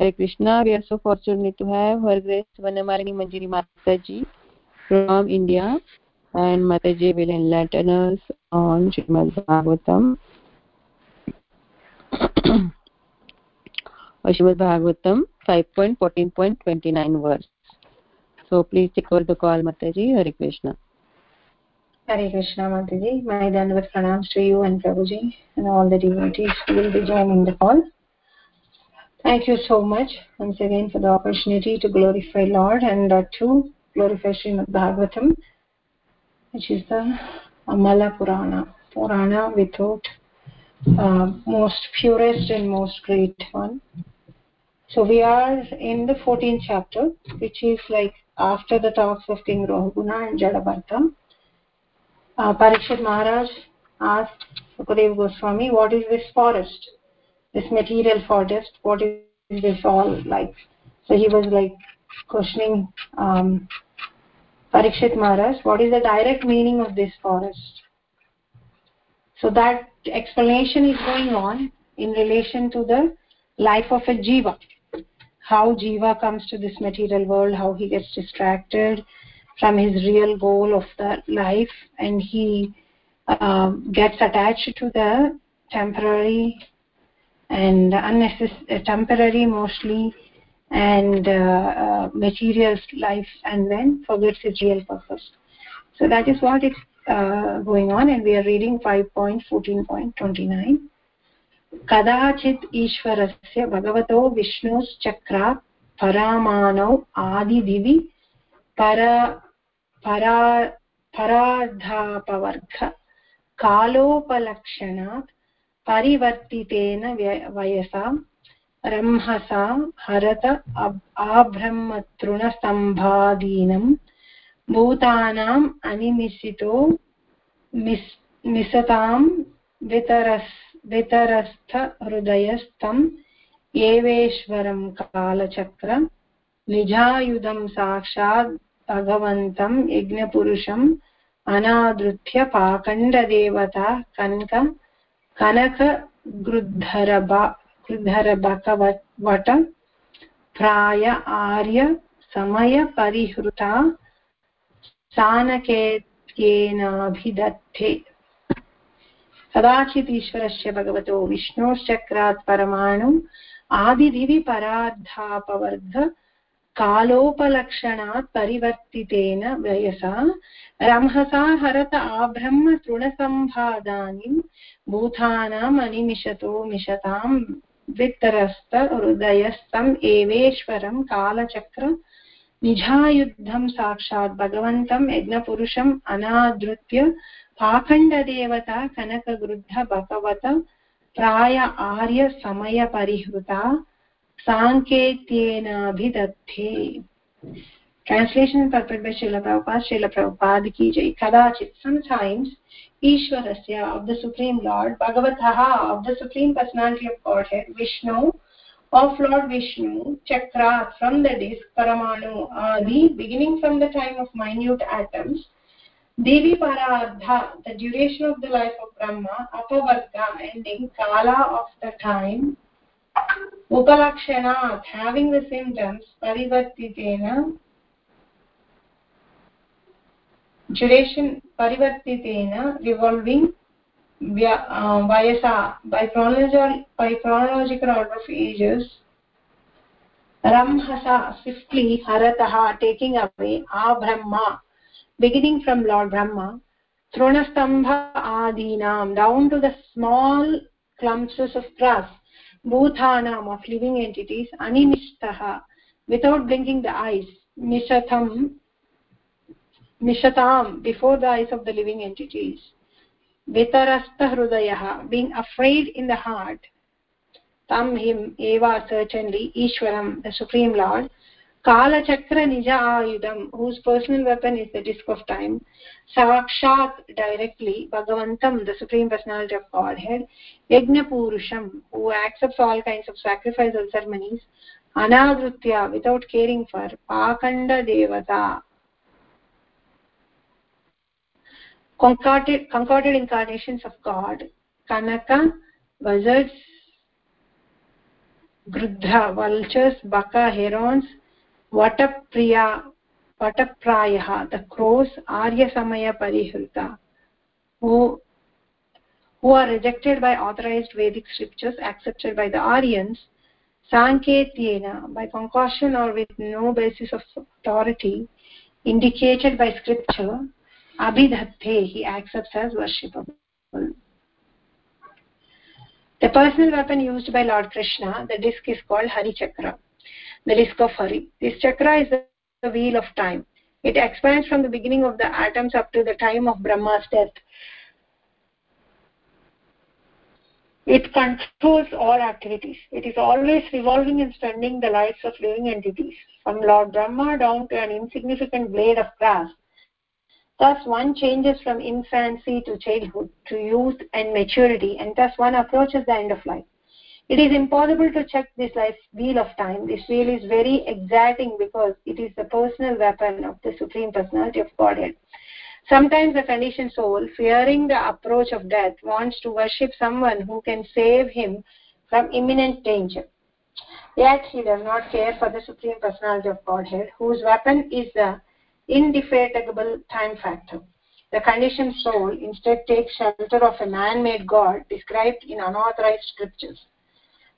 Hare Krishna, we are so fortunate to have Her Grace Vanamarini Manjiri Mataji from India and Mataji will enlighten us on Srimad Bhagavatam. Srimad Bhagavatam 5.14.29 verse. So please take over the call Mataji. Hare Krishna. Hare Krishna Mataji. My Dandavat pranams to you and Prabhuji and all the devotees who will be joining the call. Thank you so much once again for the opportunity to glorify Lord and uh, to glorify Srimad Bhagavatam, which is the Amala Purana, Purana without uh, most purest and most great one. So we are in the 14th chapter, which is like after the talks of King Rahuguna and Jadabharta. Uh, Parikshit Maharaj asked Sukadev Goswami, what is this forest? This material forest what is this all like? So he was like questioning um, Parikshit Maharaj what is the direct meaning of this forest? So that explanation is going on in relation to the life of a jiva. How jiva comes to this material world how he gets distracted from his real goal of the life and he uh, gets attached to the temporary and unnecessary temporary mostly and uh, uh, material life and then forgets its real purpose so that is what is uh, going on and we are reading 5.14.29 कदाचित् ईश्वरस्य भगवतो विष्णुश्चक्रात् परामानौ आदिदिवि परा परा परार्धापवर्ग कालोपलक्षणात् परिवर्तितेन वयसा रंहसा हरत आब्रह्मतृणस्तम्भादीनं भूतानाम् अनिमिषितो, मिस् मिसतां वितरस् वितरस्थहृदयस्थम् एवेश्वरं कालचक्र निजायुधं साक्षात् भगवन्तं यज्ञपुरुषम्, अनादृत्य पाखण्डदेवता कनक कनकगृद्धरबकवट प्राय आर्य समयपरिहृता सानकेत्येनाभिदत्ते कदाचित् ईश्वरस्य भगवतो विष्णोश्चक्रात् परमाणु आदिदिवि परार्धापवर्ग कालोपलक्षणात् परिवर्तितेन वयसा रंहसा हरत आब्रह्म तृणसम्भादानीं भूतानाम् अनिमिषतो मिषतां वित्तरस्त हृदयस्थम् एवेश्वरं कालचक्र निजायुद्धं साक्षात् भगवन्तं यज्ञपुरुषम् अनादृत्य पाखण्डदेवता कनकगृद्ध भगवत प्राय आर्यसमयपरिहृता साङ्केत्येनाभिदत्ते Translation purport by Srila Prabhupada, Srila Prabhupada ki jai. Kadachit, sometimes Ishwarasya of the Supreme Lord, Bhagavataha of the Supreme Personality of Godhead, Vishnu of Lord Vishnu, Chakra from the disk, Paramanu, Adi, beginning from the time of minute atoms, Devi Paradha, the duration of the life of Brahma, Apavarga, ending, Kala of the time, Upalakshanat, having the symptoms, Parivartitena, duration परिवर्तितेन revolving वयसा by chronological by chronological out of ages रंहसा swiftly हरतः taking away the small clumps of cross भूतानाम् of living entities अनिमिष्टः without blinking the eyes निशतं nishatam before the eyes of the living entities vitarastha hrudayah being afraid in the heart tam him eva certainly ishwaram the supreme lord kala chakra nija ayudam whose personal weapon is the disk of time sakshat directly bhagavantam the supreme personality of godhead yajna purusham who accepts all kinds of sacrificial ceremonies anadrutya without caring for pakanda devata concorded, incarnations of God, Kanaka, buzzards grudha vultures baka herons vatapriya vataprayah the crows arya samaya parihruta who who are rejected by authorized vedic scriptures accepted by the aryans sanketyena by concoction or with no basis of authority indicated by scripture abhidhatte he accepts as worshipable the personal weapon used by lord krishna the disc is called hari chakra the disc of hari. This chakra is the wheel of time. It expands from the beginning of the atoms up to the time of brahma's death. It controls all activities. It is always revolving and spending the lives of living entities from lord brahma down to an insignificant blade of grass thus one changes from infancy to childhood to youth and maturity and thus one approaches the end of life. It is impossible to check this life wheel of time. This wheel is very exacting because it is the personal weapon of the supreme personality of godhead. Sometimes the conditioned soul fearing the approach of death wants to worship someone who can save him from imminent danger. Yet he does not care for the supreme personality of godhead whose weapon is the indefatigable time factor. The conditioned soul instead takes shelter of a man-made god described in unauthorized scriptures.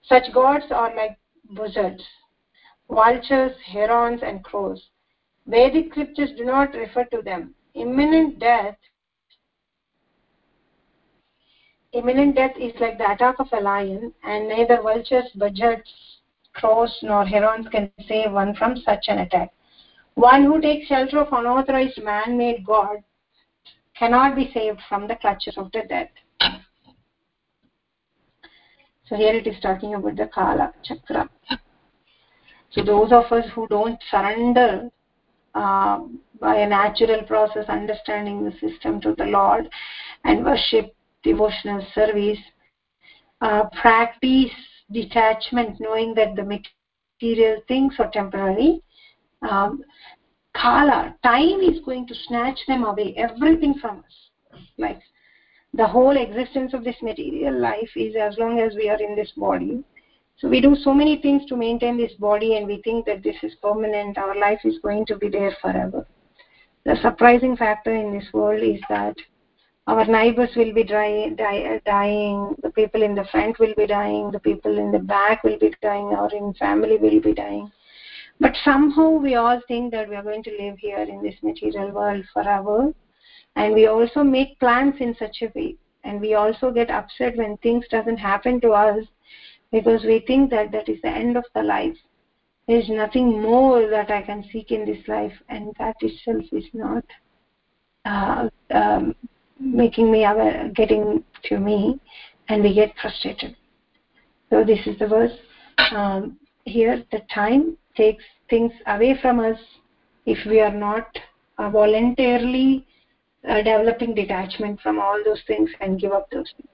Such gods are like buzzards vultures herons and crows. Vedic scriptures do not refer to them. Imminent death imminent death is like the attack of a lion and neither vultures buzzards crows nor herons can save one from such an attack one who takes shelter of unauthorized man-made god cannot be saved from the clutches of the death. So here it is talking about the kala chakra. So those of us who don't surrender uh, by a natural process understanding the system to the lord and worship devotional service uh, practice detachment knowing that the material things are temporary um, kala time is going to snatch them away everything from us. Like the whole existence of this material life is as long as we are in this body. So we do so many things to maintain this body and we think that this is permanent. Our life is going to be there forever. The surprising factor in this world is that our neighbors will be dry, die, dying. The people in the front will be dying. The people in the back will be dying. Our in family will be dying but somehow we all think that we are going to live here in this material world forever. And we also make plans in such a way. And we also get upset when things doesn't happen to us because we think that that is the end of the life. There is nothing more that i can seek in this life. And that itself is not uh, um, making me aware getting to me. And we get frustrated. So this is the verse um, here the time takes things away from us if we are not uh, voluntarily uh, developing detachment from all those things and give up those things.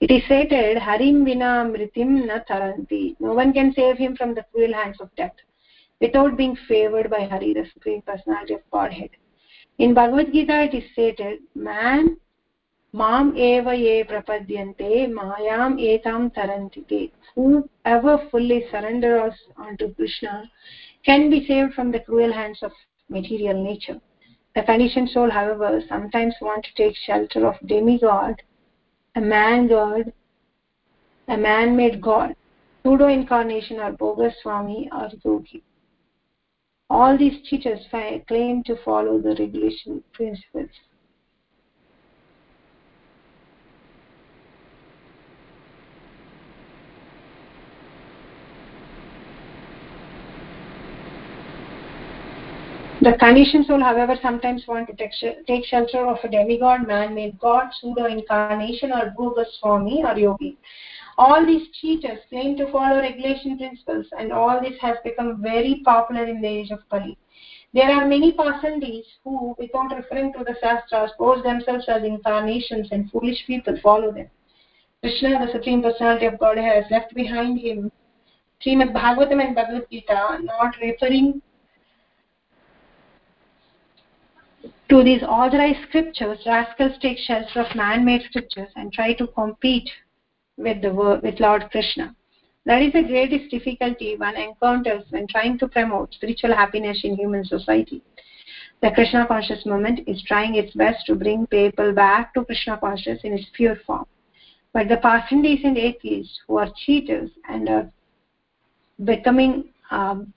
It is stated harim vina mritim na taranti. No one can save him from the cruel hands of death without being favored by hari the supreme personality of godhead. In bhagavad gita it is stated man mam eva ye prapadyante mayam etam taranti te whoever fully surrenders us unto krishna can be saved from the cruel hands of material nature. The conditioned soul however sometimes want to take shelter of demigod a man god a man made god pseudo incarnation or bogus or yogi. All these teachers claim to follow the regulation principles The conditioned soul, however, sometimes want to take shelter of a demigod, man-made god, pseudo-incarnation, or Bhugaswami or yogi. All these cheaters claim to follow regulation principles, and all this has become very popular in the age of Kali. There are many Pasandis who, without referring to the Shastras, pose themselves as incarnations, and foolish people follow them. Krishna, the Supreme Personality of God, has left behind him Srimad Bhagavatam and Bhagavad Gita, not referring to these authorized scriptures, rascals take shelter of man-made scriptures and try to compete with the with Lord Krishna. that is the greatest difficulty one encounters when trying to promote spiritual happiness in human society the krishna conscious movement is trying its best to bring people back to krishna conscious in its pure form but the past indecent atheists who are cheaters and are becoming um,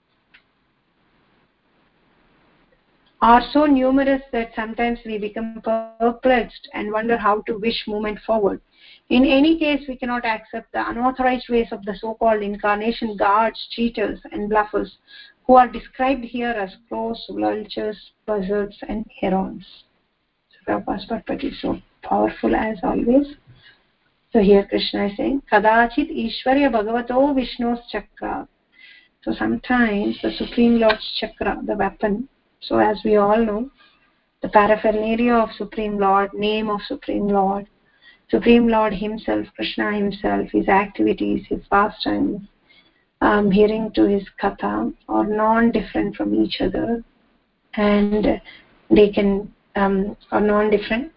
are so numerous that sometimes we become perplexed and wonder how to wish movement forward. In any case, we cannot accept the unauthorized ways of the so-called incarnation guards, cheaters, and bluffers who are described here as crows, vultures, buzzards, and herons. So Prabhupada's perspective is so powerful as always. So here Krishna is saying, Kadachit Ishwarya Bhagavato Vishnu's Chakra. So sometimes the Supreme Lord's Chakra, the weapon, so as we all know the paraphernalia of supreme lord name of supreme lord supreme lord himself krishna himself his activities his pastimes um, hearing to his katha are non-different from each other and they can um, are non-different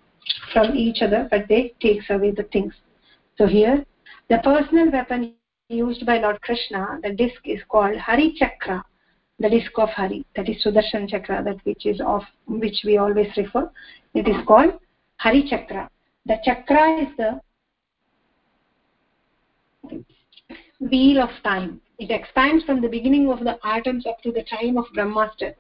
from each other but they takes away the things. So here the personal weapon used by lord krishna the disc is called hari chakra the disk of hari that is sudarshan chakra that which is of which we always refer. It is called hari chakra. The chakra is the wheel of time. It expands from the beginning of the atoms up to the time of brahma's death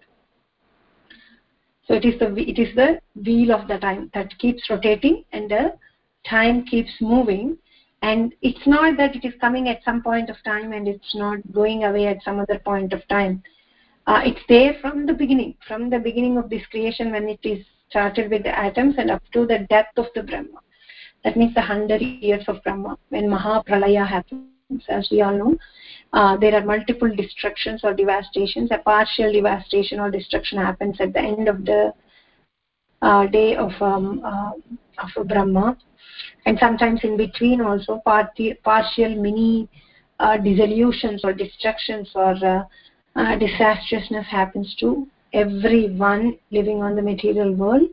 so it is the it is the wheel of the time that keeps rotating and the time keeps moving. And it's not that it is coming at some point of time and it's not going away at some other point of time uh, it's there from the beginning from the beginning of this creation when it is started with the atoms and up to the death of the brahma. That means the 100 years of brahma when mahapralaya happens as we all know. Uh, there are multiple destructions or devastations. A partial devastation or destruction happens at the end of the uh, day of um, uh, of brahma. And sometimes in between also partial mini uh, dissolutions or destructions or uh, uh, disastrousness happens to everyone living on the material world.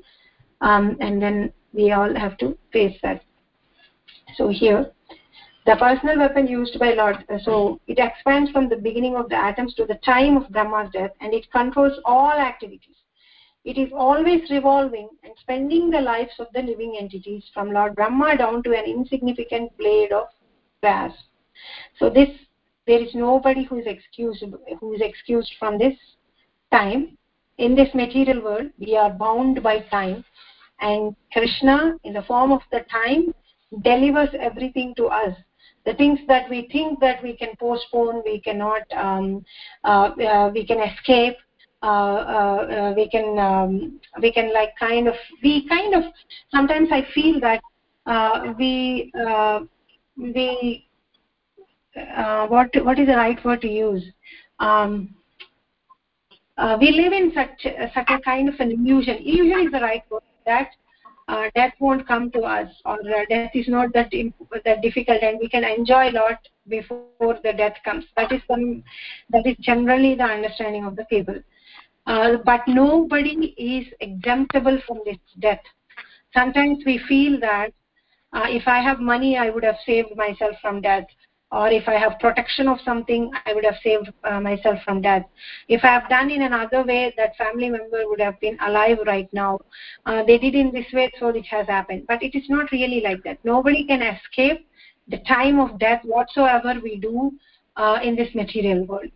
Um, and then we all have to face that. So here the personal weapon used by lord so it expands from the beginning of the atoms to the time of brahma's death and it controls all activities. It is always revolving and spending the lives of the living entities from lord brahma down to an insignificant blade of grass so this there is nobody who is excused who is excused from this time. In this material world we are bound by time. And krishna in the form of the time delivers everything to us. The things that we think that we can postpone we cannot um, uh, uh, we can escape uh, uh, uh we can um, we can like kind of we kind of sometimes i feel that uh, we we uh, what what is the right word to use? Um, uh, we live in such such a kind of an illusion. Illusion is the right word that. Uh, death won't come to us or uh, death is not that that difficult and we can enjoy a lot before the death comes. That is some that is generally the understanding of the people. Uh, but nobody is exemptable from this death. Sometimes we feel that uh, if i have money i would have saved myself from death or if i have protection of something i would have saved uh, myself from death. If i have done in another way that family member would have been alive right now. Uh, they did in this way so it has happened. But it is not really like that. Nobody can escape the time of death whatsoever we do uh, in this material world.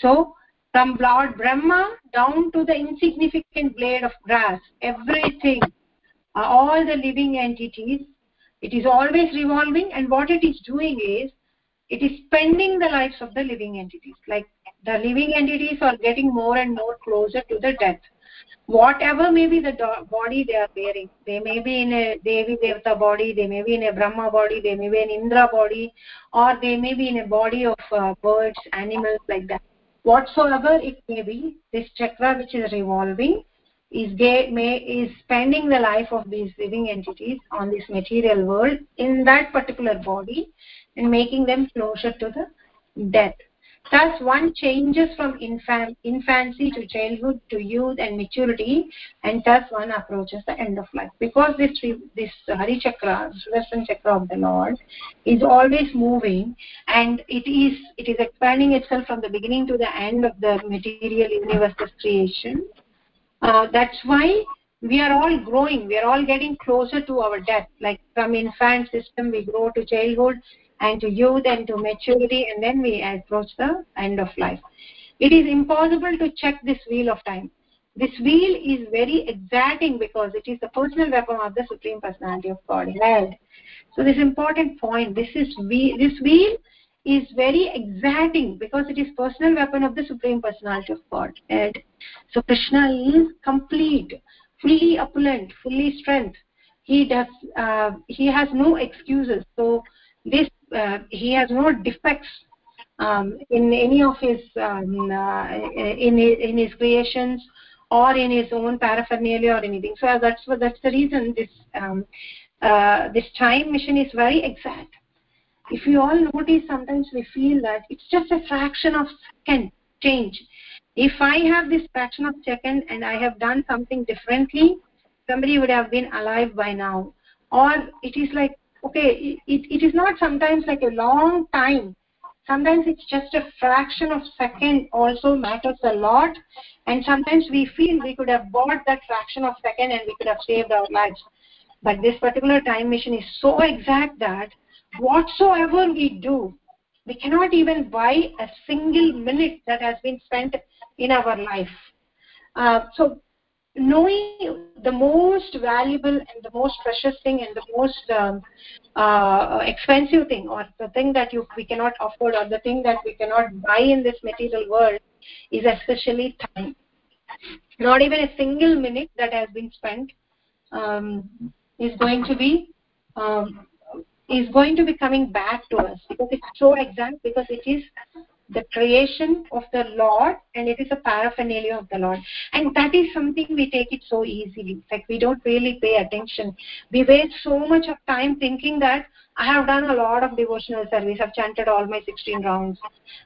So from lord brahma down to the insignificant blade of grass everything uh, all the living entities it is always revolving. And what it is doing is it is spending the lives of the living entities. Like the living entities are getting more and more closer to the death. Whatever may be the body they are bearing they may be in a devi devata body they may be in a brahma body they may be in indra body or they may be in a body of uh, birds animals like that. Whatsoever it may be this chakra which is revolving is they may is spending the life of these living entities on this material world in that particular body and making them closer to the death Thus, one changes from infan infancy to childhood to youth and maturity, and thus one approaches the end of life. Because this this Hari Chakra, Sudarshan Chakra of the Lord, is always moving, and it is it is expanding itself from the beginning to the end of the material universe's creation. Uh, that's why we are all growing we are all getting closer to our death like from infant system we grow to childhood and to youth and to maturity and then we approach the end of life. It is impossible to check this wheel of time. This wheel is very exacting because it is the personal weapon of the supreme personality of godhead. So this important point this is we this wheel is very exacting because it is personal weapon of the supreme personality of godhead. So krishna is complete fully opulent fully strength. He does uh, he has no excuses. So this he has no defects um, in any of his um, uh, in in his creations or in his own paraphernalia or anything. So that's that's the reason this um, uh, this time machine is very exact. If you all notice sometimes we feel that it's just a fraction of second change. If i have this fraction of second and i have done something differently somebody would have been alive by now. Or it is like okay it, it is not sometimes like a long time. Sometimes it's just a fraction of second also matters a lot. And sometimes we feel we could have bought that fraction of second and we could have saved our lives. But this particular time machine is so exact that whatsoever we do we cannot even buy a single minute that has been spent in our life. Uh, so knowing the most valuable and the most precious thing and the most um, uh, expensive thing or the thing that you we cannot afford or the thing that we cannot buy in this material world is especially time. Not even a single minute that has been spent um, is going to be um, is going to be coming back to us because it's so exact because it is the creation of the lord and it is a paraphernalia of the lord. And that is something we take it so easily. Like we don't really pay attention. We waste so much of time thinking that i have done a lot of devotional service. I've chanted all my 16 rounds.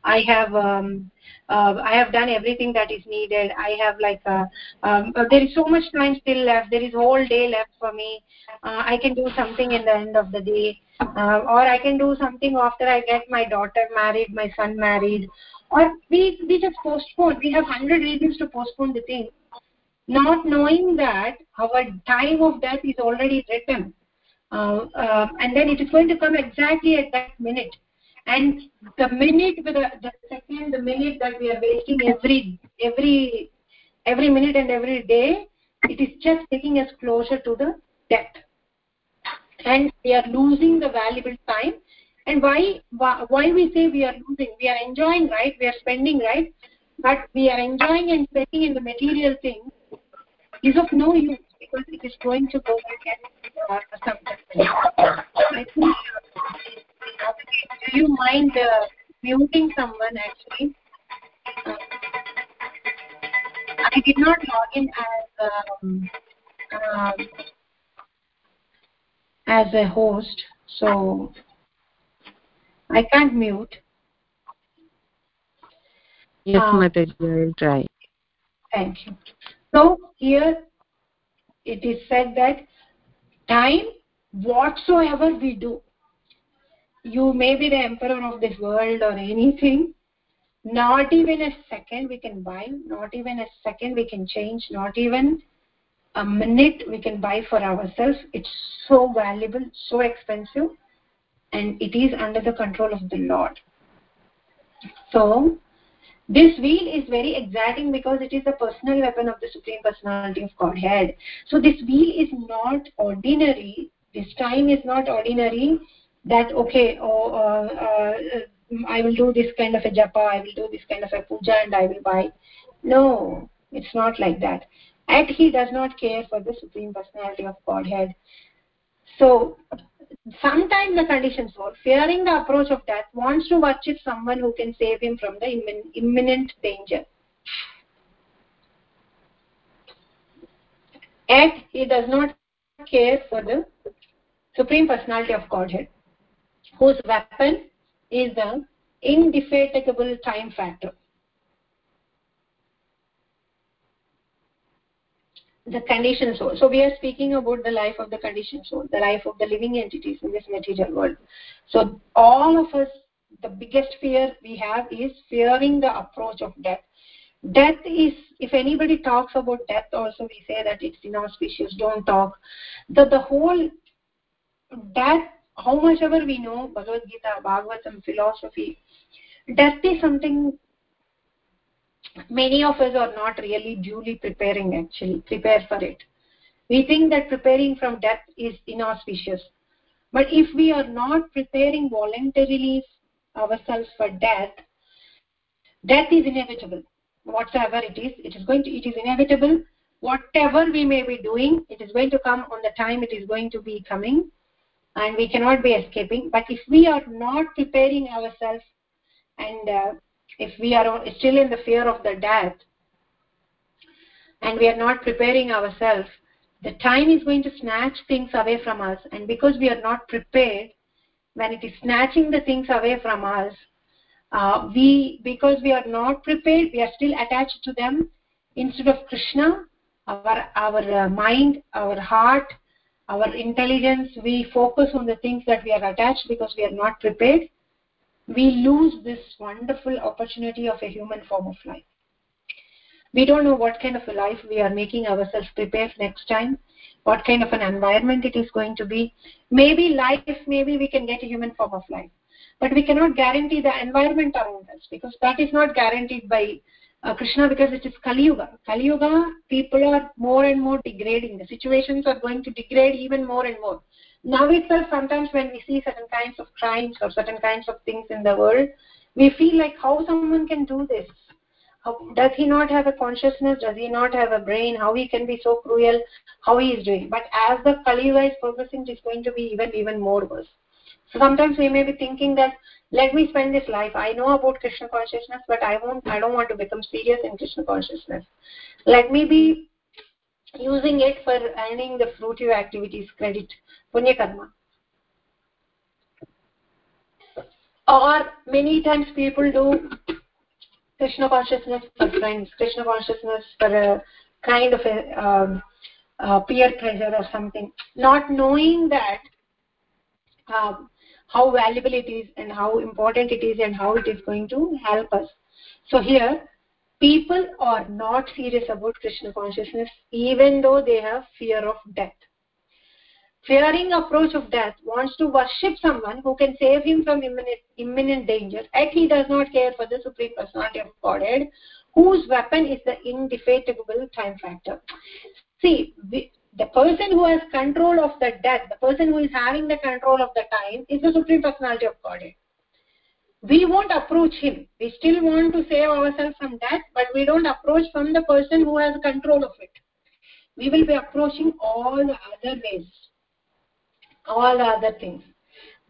I have um, uh, i have done everything that is needed. I have like uh, um, uh, there is so much time still left. There is whole day left for me. Uh, i can do something in the end of the day uh, or i can do something after i get my daughter married my son married. Or we we just postpone. We have 100 reasons to postpone the thing. Not knowing that our time of death is already written. Uh, uh, and then it is going to come exactly at that minute. And the minute with the, the second the minute that we are wasting every every every minute and every day it is just taking us closer to the death and we are losing the valuable time and why why we say we are losing we are enjoying right we are spending right but we are enjoying and spending in the material things is of no use because it is going to go back uh. I think, do you mind uh, muting someone actually? Uh, I did not log in as um, um, as a host, so I can't mute. Yes, um, Mataji, I will try. Thank you. So here it is said that time, whatsoever we do, you may be the emperor of this world or anything, not even a second we can buy, not even a second we can change, not even a minute we can buy for ourselves. It's so valuable so expensive and it is under the control of the lord. So this wheel is very exciting because it is the personal weapon of the supreme personality of godhead. So this wheel is not ordinary. This time is not ordinary that okay oh, uh, uh, i will do this kind of a japa i will do this kind of a puja and i will buy. No it's not like that and he does not care for the supreme personality of godhead. So sometimes the conditions soul fearing the approach of death wants to worship someone who can save him from the imminent danger. And he does not care for the supreme personality of godhead whose weapon is the indefatigable time factor the conditioned soul. So we are speaking about the life of the conditioned soul the life of the living entities in this material world. So all of us the biggest fear we have is fearing the approach of death. Death is if anybody talks about death also we say that it's inauspicious don't talk. The the whole death how much ever we know bhagavad gita bhagavatam philosophy death is something many of us are not really duly preparing actually prepare for it. We think that preparing from death is inauspicious. But if we are not preparing voluntarily ourselves for death death is inevitable. Whatever it is it is going to it is inevitable. Whatever we may be doing it is going to come on the time it is going to be coming and we cannot be escaping. But if we are not preparing ourselves and uh, if we are still in the fear of the death and we are not preparing ourselves the time is going to snatch things away from us. And because we are not prepared when it is snatching the things away from us uh, we because we are not prepared we are still attached to them. Instead of krishna our our uh, mind our heart our intelligence we focus on the things that we are attached because we are not prepared we lose this wonderful opportunity of a human form of life. We don't know what kind of a life we are making ourselves prepare next time what kind of an environment it is going to be. Maybe life maybe we can get a human form of life but we cannot guarantee the environment around us because that is not guaranteed by uh, krishna because it is kali yuga. Kali yuga people are more and more degrading. The situations are going to degrade even more and more now itself sometimes when we see certain kinds of crimes or certain kinds of things in the world we feel like how someone can do this? How, does he not have a consciousness? Does he not have a brain? How he can be so cruel? How he is doing? But as the kali is progressing it is going to be even even more worse. So sometimes we may be thinking that let me spend this life. I know about krishna consciousness but i won't i don't want to become serious in krishna consciousness. Let me be using it for earning the fruitive activities credit punya karma or many times people do krishna consciousness for friends krishna consciousness for a kind of a um, peer pressure or something. Not knowing that um, how valuable it is and how important it is and how it is going to help us. So here people are not serious about krishna consciousness even though they have fear of death. Fearing approach of death wants to worship someone who can save him from imminent, imminent danger. Yet he does not care for the supreme personality of godhead whose weapon is the indefatigable time factor. See we, the person who has control of the death the person who is having the control of the time is the supreme personality of godhead we won't approach him. We still want to save ourselves from death but we don't approach from the person who has control of it. We will be approaching all the other ways all the other things.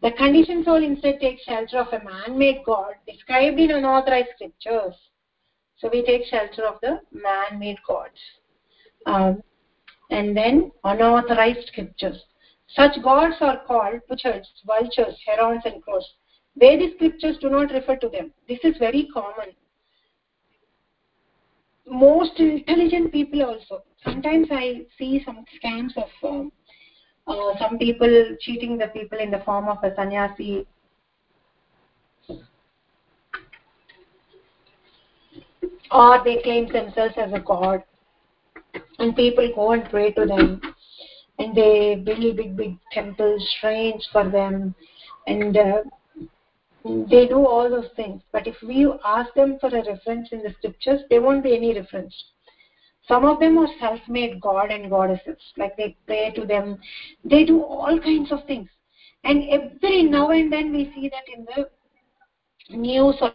The conditioned soul instead takes shelter of a man-made god described in unauthorized scriptures. So we take shelter of the man-made gods. Um, and then unauthorized scriptures. Such gods are called butchers vultures herons and crows Vedic scriptures do not refer to them. This is very common. Most intelligent people also. Sometimes I see some scams of um, uh, some people cheating the people in the form of a sannyasi. Or they claim themselves as a god. And people go and pray to them. And they build big, big temples, shrines for them. And uh, they do all those things. But if we ask them for a reference in the scriptures there won't be any reference. Some of them are self-made god and goddesses. Like they pray to them. They do all kinds of things. And every now and then we see that in the news or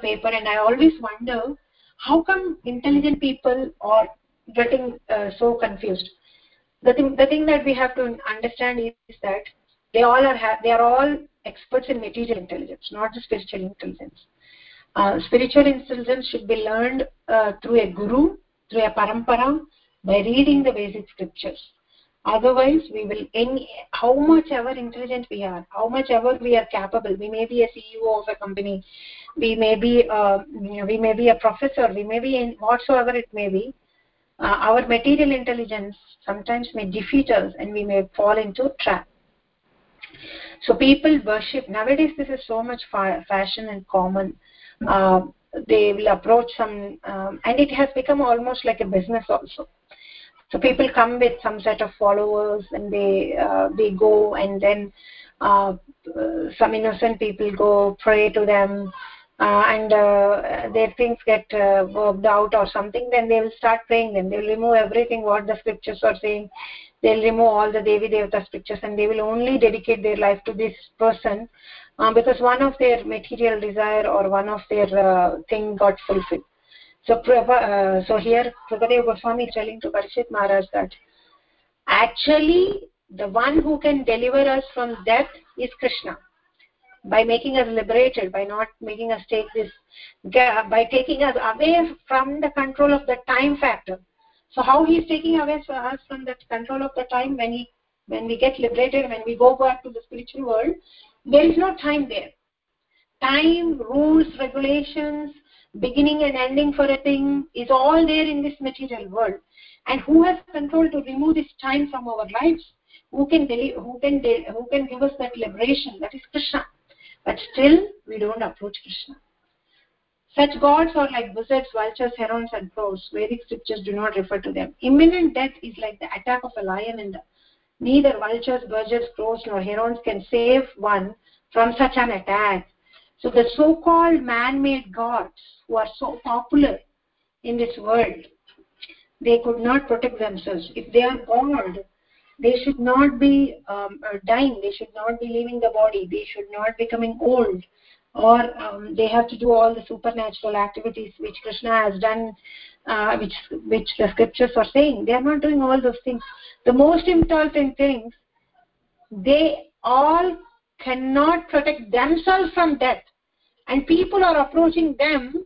paper and i always wonder how come intelligent people are getting uh, so confused? The thing the thing that we have to understand is that they all are they are all experts in material intelligence not the spiritual intelligence. Uh, spiritual intelligence should be learned uh, through a guru through a parampara by reading the basic scriptures. Otherwise we will any how much ever intelligent we are how much ever we are capable we may be a ceo of a company we may be uh, we may be a professor we may be in whatsoever it may be uh, our material intelligence sometimes may defeat us and we may fall into trap so people worship nowadays this is so much fa fashion and common. Uh, they will approach some um, and it has become almost like a business also. So people come with some set of followers and they uh, they go and then uh, some innocent people go pray to them uh, and uh, their things get uh, worked out or something then they will start praying them. They will remove everything what the scriptures are saying they'll remove all the devi devata pictures and they will only dedicate their life to this person uh, because one of their material desire or one of their uh, thing got fulfilled. So uh, so here Prabhupada Goswami is telling to Parikshit Maharaj that actually the one who can deliver us from death is Krishna. By making us liberated by not making us take this by taking us away from the control of the time factor so how he is taking away us from that control of the time when he when we get liberated when we go back to the spiritual world there is no time there. Time rules regulations beginning and ending for a thing is all there in this material world. And who has control to remove this time from our lives? Who can who can who can give us that liberation? That is krishna. But still we don't approach krishna such gods are like buzzards vultures herons and crows. Vedic scriptures do not refer to them. Imminent death is like the attack of a lion and neither vultures buzzards crows nor herons can save one from such an attack. So the so called man made gods who are so popular in this world they could not protect themselves. If they are god they should not be um, uh, dying. They should not be leaving the body. They should not be becoming old or um, they have to do all the supernatural activities which krishna has done uh, which which the scriptures are saying. They are not doing all those things. The most important things they all cannot protect themselves from death. And people are approaching them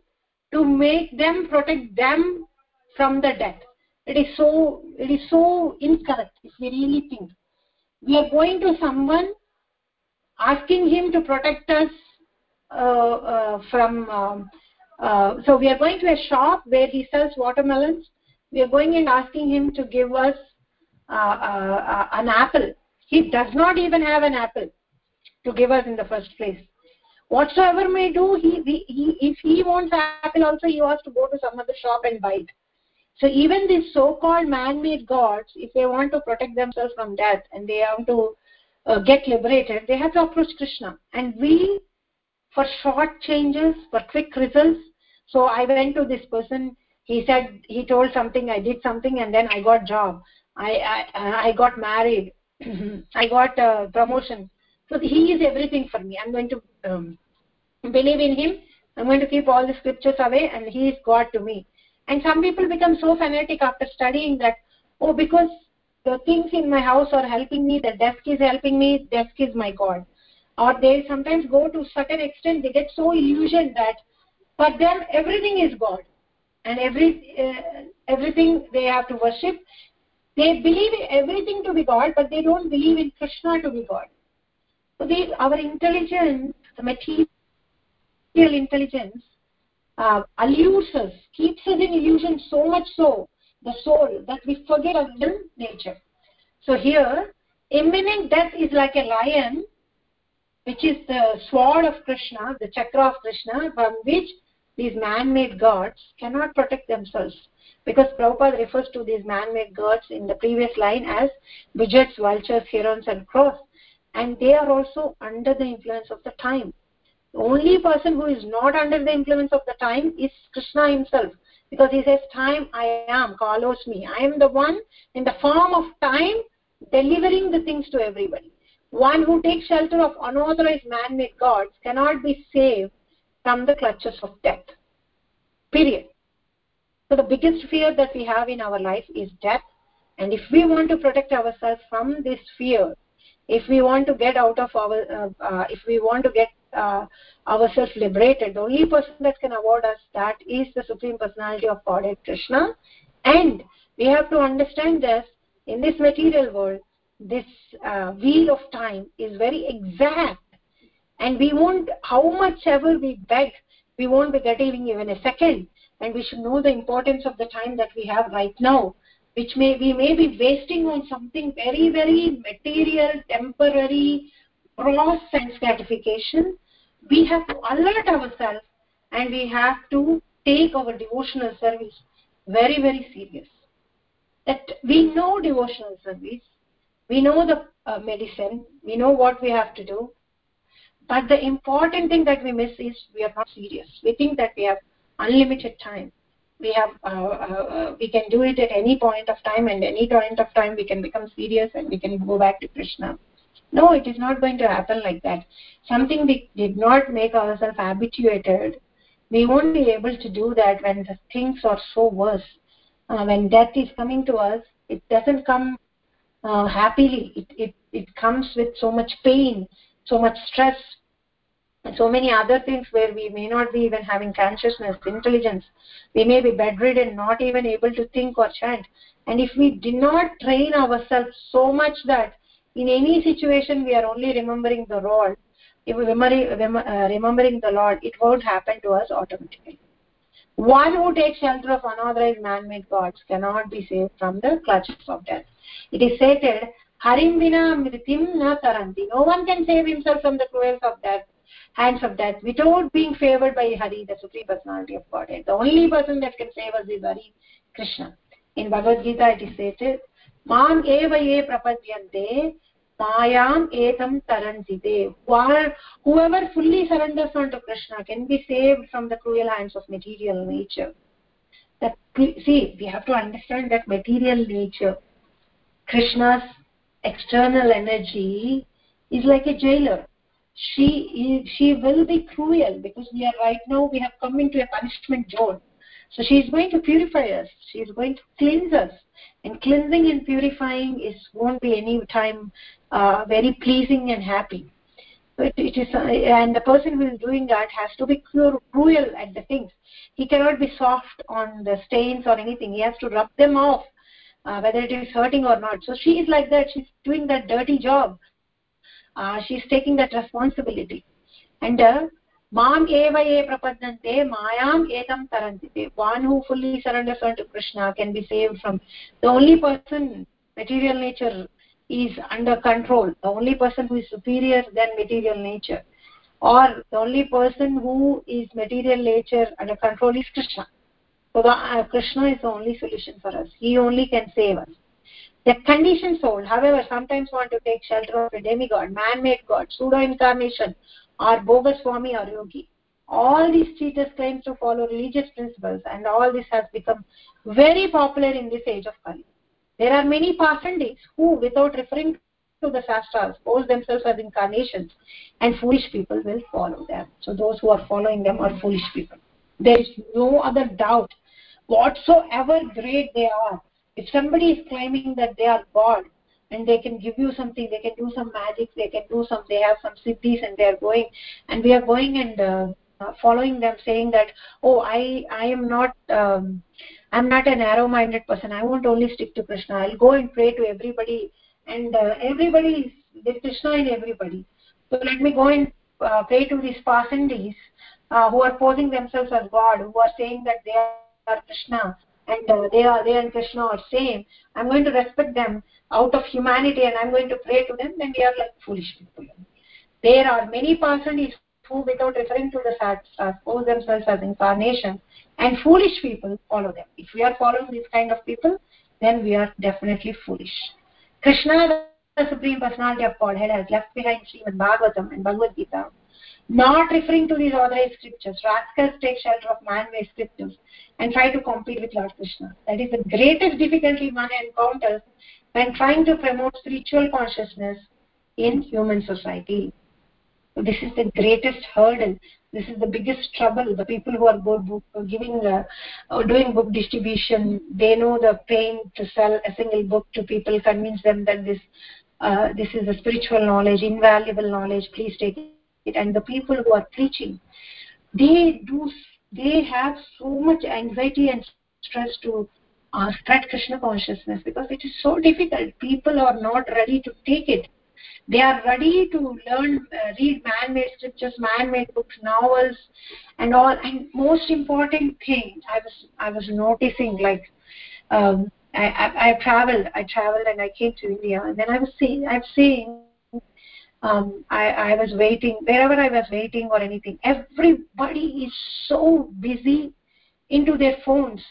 to make them protect them from the death. It is so it is so incorrect if we really think. We are going to someone asking him to protect us from um, uh, so we are going to a shop where he sells watermelons. We are going and asking him to give us uh, uh, uh, an apple. He does not even have an apple to give us in the first place. Whatsoever may do he, he if he wants apple also he has to go to some other shop and buy it. So even these so called man made gods if they want to protect themselves from death and they want to uh, get liberated they have to approach krishna. And we for short changes for quick results. So i went to this person. He said he told something i did something and then i got job. I i, I got married. I got a promotion. So he is everything for me. I'm going to um, believe in him. I'm going to keep all the scriptures away and he is god to me. And some people become so fanatic after studying that oh because the things in my house are helping me the desk is helping me desk is my god or they sometimes go to certain extent they get so illusioned that for them everything is god. And every uh, everything they have to worship they believe everything to be god but they don't believe in krishna to be god. So they, our intelligence the material intelligence uh, us keeps us in illusion so much so the soul that we forget our real nature. So here imminent death is like a lion which is the sword of krishna the chakra of krishna from which these man-made gods cannot protect themselves. Because Prabhupada refers to these man-made gods in the previous line as buzzards, vultures, herons and crows. And they are also under the influence of the time. The only person who is not under the influence of the time is krishna himself. Because he says time i am kalos me. I am the one in the form of time delivering the things to everybody one who takes shelter of unauthorized man-made gods cannot be saved from the clutches of death. Period. So the biggest fear that we have in our life is death. And if we want to protect ourselves from this fear if we want to get out of our uh, uh, if we want to get uh, ourselves liberated the only person that can award us that is the supreme personality of godhead krishna. And we have to understand this in this material world this uh, wheel of time is very exact. And we won't how much ever we beg we won't be getting even a second. And we should know the importance of the time that we have right now which may we may be wasting on something very very material temporary gross sense gratification. We have to alert ourselves and we have to take our devotional service very very serious. That we know devotional service we know the uh, medicine. We know what we have to do. But the important thing that we miss is we are not serious. We think that we have unlimited time. We have uh, uh, uh, we can do it at any point of time and any point of time we can become serious and we can go back to krishna. No it is not going to happen like that. Something we did not make ourselves habituated we won't be able to do that when the things are so worse. Uh, when death is coming to us it doesn't come uh, happily. It, it it comes with so much pain so much stress and so many other things where we may not be even having consciousness intelligence. We may be bedridden not even able to think or chant. And if we did not train ourselves so much that in any situation we are only remembering the lord if we remembering, uh, remembering the lord it won't happen to us automatically one who takes shelter of unauthorized man-made gods cannot be saved from the clutches of death. It is stated harim vina mritim na taranti. No one can save himself from the cruels of death hands of death without being favored by hari the supreme personality of godhead. The only person that can save us is hari krishna. In bhagavad gita it is stated mam eva ye prapadyante mayam etam tarantite whoever fully surrenders unto krishna can be saved from the cruel hands of material nature. That see we have to understand that material nature krishna's external energy is like a jailer. She is, she will be cruel because we are right now we have come into a punishment zone. So she is going to purify us she is going to cleanse us. And cleansing and purifying is won't be any time uh, very pleasing and happy. It, is uh, and the person who is doing that has to be cruel at the things. He cannot be soft on the stains or anything. He has to rub them off uh, whether it is hurting or not. So she is like that. She's doing that dirty job. Uh, she's taking that responsibility. And uh, mam eva ye prapadante mayam etam tarantite one who fully surrenders unto krishna can be saved from the only person material nature is under control. The only person who is superior than material nature. Or the only person who is material nature under control is krishna. So the, uh, krishna is the only solution for us. He only can save us. The conditioned soul however sometimes want to take shelter of a demigod man-made god pseudo incarnation or bogus swami or yogi. All these cheaters claim to follow religious principles and all this has become very popular in this age of kali there are many pasandis who without referring to the shastras pose themselves as incarnations and foolish people will follow them. So those who are following them are foolish people. There is no other doubt whatsoever great they are. If somebody is claiming that they are god and they can give you something they can do some magic they can do some they have some siddhis and they are going and we are going and uh, following them saying that oh i i am not um, i'm not a narrow minded person. I won't only stick to krishna. I'll go and pray to everybody. And uh, everybody is there's krishna in everybody. So let me go and uh, pray to these pasandis uh, who are posing themselves as god who are saying that they are krishna and uh, they are they and krishna are same. I'm going to respect them out of humanity and i'm going to pray to them. Then we are like foolish people. There are many pasandis who without referring to the shastras uh, pose themselves as incarnation and foolish people follow them. If we are following these kind of people then we are definitely foolish. Krishna the supreme personality of godhead has left behind Srimad Bhagavatam and Bhagavad Gita not referring to these authorized scriptures rascals take shelter of man-made scriptures and try to compete with lord krishna. That is the greatest difficulty one encounters when trying to promote spiritual consciousness in human society this is the greatest hurdle. This is the biggest trouble. The people who are book, giving uh, or doing book distribution they know the pain to sell a single book to people convince them that this uh, this is a spiritual knowledge invaluable knowledge. Please take it. And the people who are preaching they do they have so much anxiety and stress to uh, spread krishna consciousness because it is so difficult. People are not ready to take it they are ready to learn uh, read man made scriptures man made books novels and all and most important thing i was i was noticing like um, I, I, I traveled i traveled and i came to india and then i was seeing i've seen um, I, I was waiting wherever I was waiting or anything. Everybody is so busy into their phones.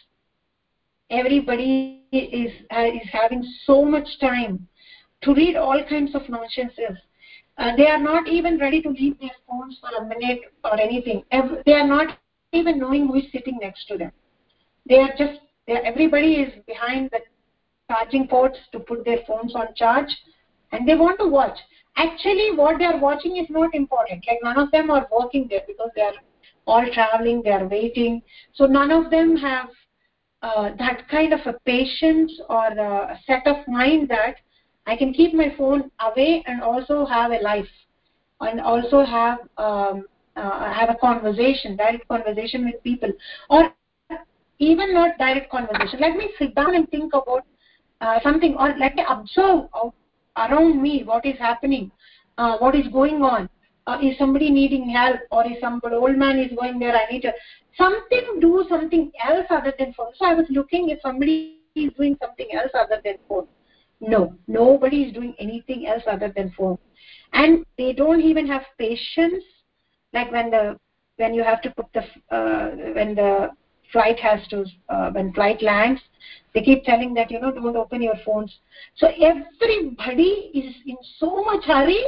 Everybody is uh, is having so much time to read all kinds of nonsenses. Uh, they are not even ready to leave their phones for a minute or anything. They are not even knowing who is sitting next to them. They are just they are, everybody is behind the charging ports to put their phones on charge, and they want to watch actually what they are watching is not important like none of them are working there because they are all traveling they are waiting so none of them have uh, that kind of a patience or a set of mind that i can keep my phone away and also have a life. And also have um, uh, have a conversation direct conversation with people. Or even not direct conversation. Let me sit down and think about uh, something. Or let me observe around me what is happening uh, what is going on. Uh, is somebody needing help? Or is some old man is going there i need to something do something else other than phone. So i was looking if somebody is doing something else other than phone no. Nobody is doing anything else other than phone. And they don't even have patience like when the when you have to put the uh, when the flight has to uh, when flight lands they keep telling that you know don't open your phones. So everybody is in so much hurry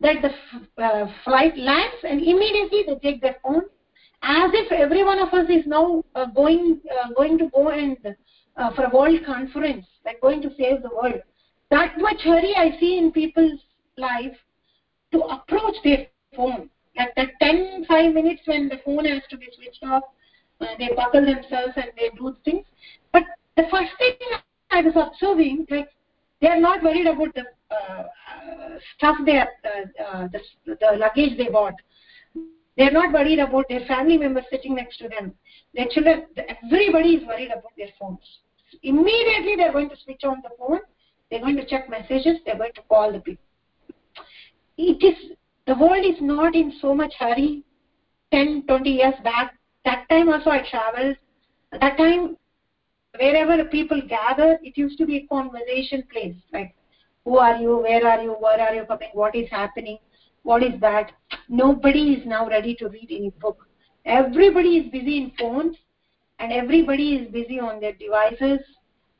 that the uh, flight lands and immediately they take their phone as if every one of us is now uh, going uh, going to go and uh, for a world conference. Like going to save the world. That much hurry i see in people's life to approach their phone. Like that 10 5 minutes when the phone has to be switched off uh, they buckle themselves and they do things. But the first thing i was observing like they are not worried about the uh, stuff they are, uh, uh, the, the luggage they bought. They're not worried about their family members sitting next to them. Their children everybody is worried about their phones immediately they're going to switch on the phone. They're going to check messages. They're going to call the people. It is the world is not in so much hurry. 10 20 years back that time also i traveled. That time wherever people gather it used to be a conversation place. Like who are you? Where are you? Where are you coming? What is happening? What is that? Nobody is now ready to read any book. Everybody is busy in phones and everybody is busy on their devices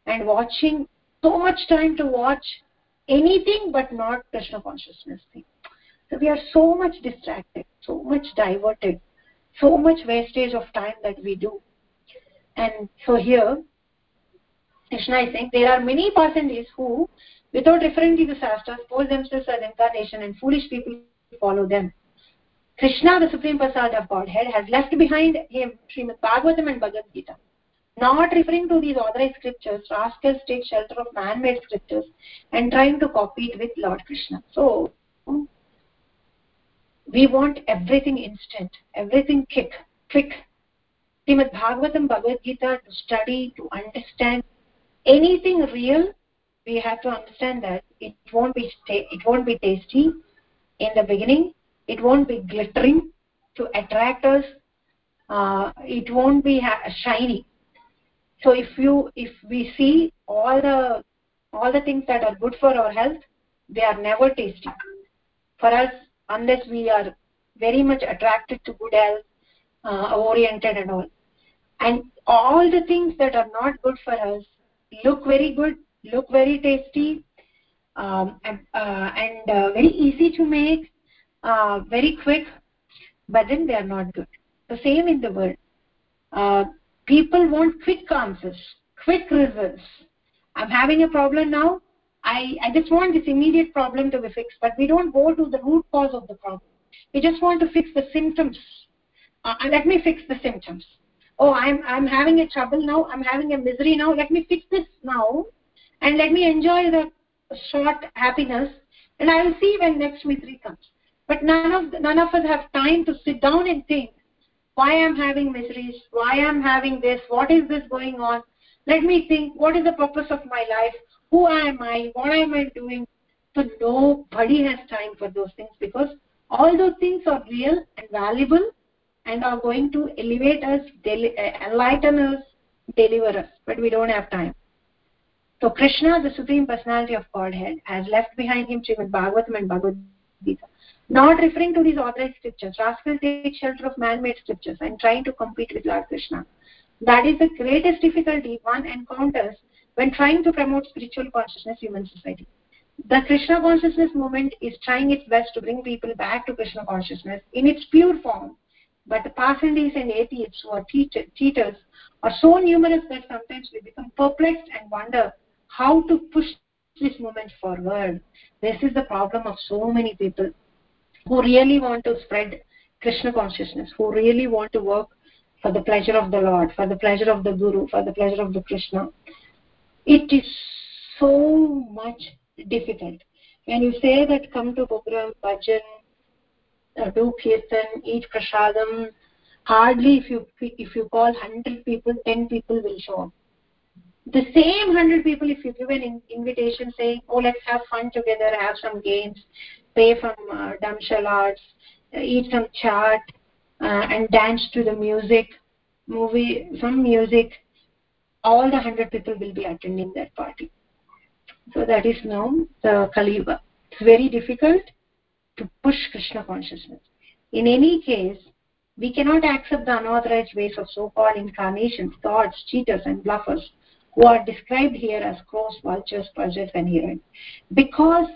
and watching. So much time to watch anything but not krishna consciousness thing. So we are so much distracted so much diverted so much wastage of time that we do. And so here Krishna is saying there are many Pasandis who, without referring to the Shastras, pose themselves as incarnation and foolish people follow them. Krishna, the Supreme Prasad of Godhead, has left behind him Srimad Bhagavatam and Bhagavad Gita. Not referring to these authorized scriptures, rascals take shelter of man-made scriptures and trying to copy it with Lord Krishna. So, we want everything instant, everything quick, quick. Srimad Bhagavatam, Bhagavad Gita to study, to understand, anything real we have to understand that it won't be it won't be tasty in the beginning it won't be glittering to attract us. Uh, it won't be shiny. So if you if we see all the all the things that are good for our health they are never tasty. For us unless we are very much attracted to good health uh, oriented and all. And all the things that are not good for us look very good look very tasty um, and, uh, and uh, very easy to make uh, very quick but then they are not good. The same in the world. Uh, people want quick answers quick results. I'm having a problem now. I i just want this immediate problem to be fixed but we don't go to the root cause of the problem. We just want to fix the symptoms. Uh, let me fix the symptoms. Oh i'm i'm having a trouble now. I'm having a misery now. Let me fix this now and let me enjoy the short happiness and i will see when next misery comes but none of none of us have time to sit down and think why i'm having miseries why i'm having this what is this going on? Let me think what is the purpose of my life? Who am i? What am i doing so nobody has time for those things? Because all those things are real and valuable and are going to elevate us uh, enlighten us deliver us. But we don't have time. So krishna the supreme personality of godhead has left behind him Srimad bhagavatam and bhagavad gita not referring to these authorized scriptures. Rascal take shelter of man-made scriptures and trying to compete with lord krishna. That is the greatest difficulty one encounters when trying to promote spiritual consciousness in human society. The krishna consciousness movement is trying its best to bring people back to krishna consciousness in its pure form. But the pasandis and atheists who are cheaters are so numerous that sometimes we become perplexed and wonder how to push this movement forward. This is the problem of so many people who really want to spread krishna consciousness who really want to work for the pleasure of the lord for the pleasure of the guru for the pleasure of the krishna. It is so much difficult. When you say that come to program bhajan uh, do kirtan eat prasadam hardly if you if you call 100 people 10 people will show up. The same 100 people if you give an invitation saying oh let's have fun together have some games pay from uh, damshalards uh, eat some chaat uh, and dance to the music movie some music all the 100 people will be attending that party. So that is now the kaliva. It's very difficult to push krishna consciousness. In any case we cannot accept the unauthorized ways of so-called incarnations gods cheaters and bluffers who are described here as crows vultures perjures and heroines. Because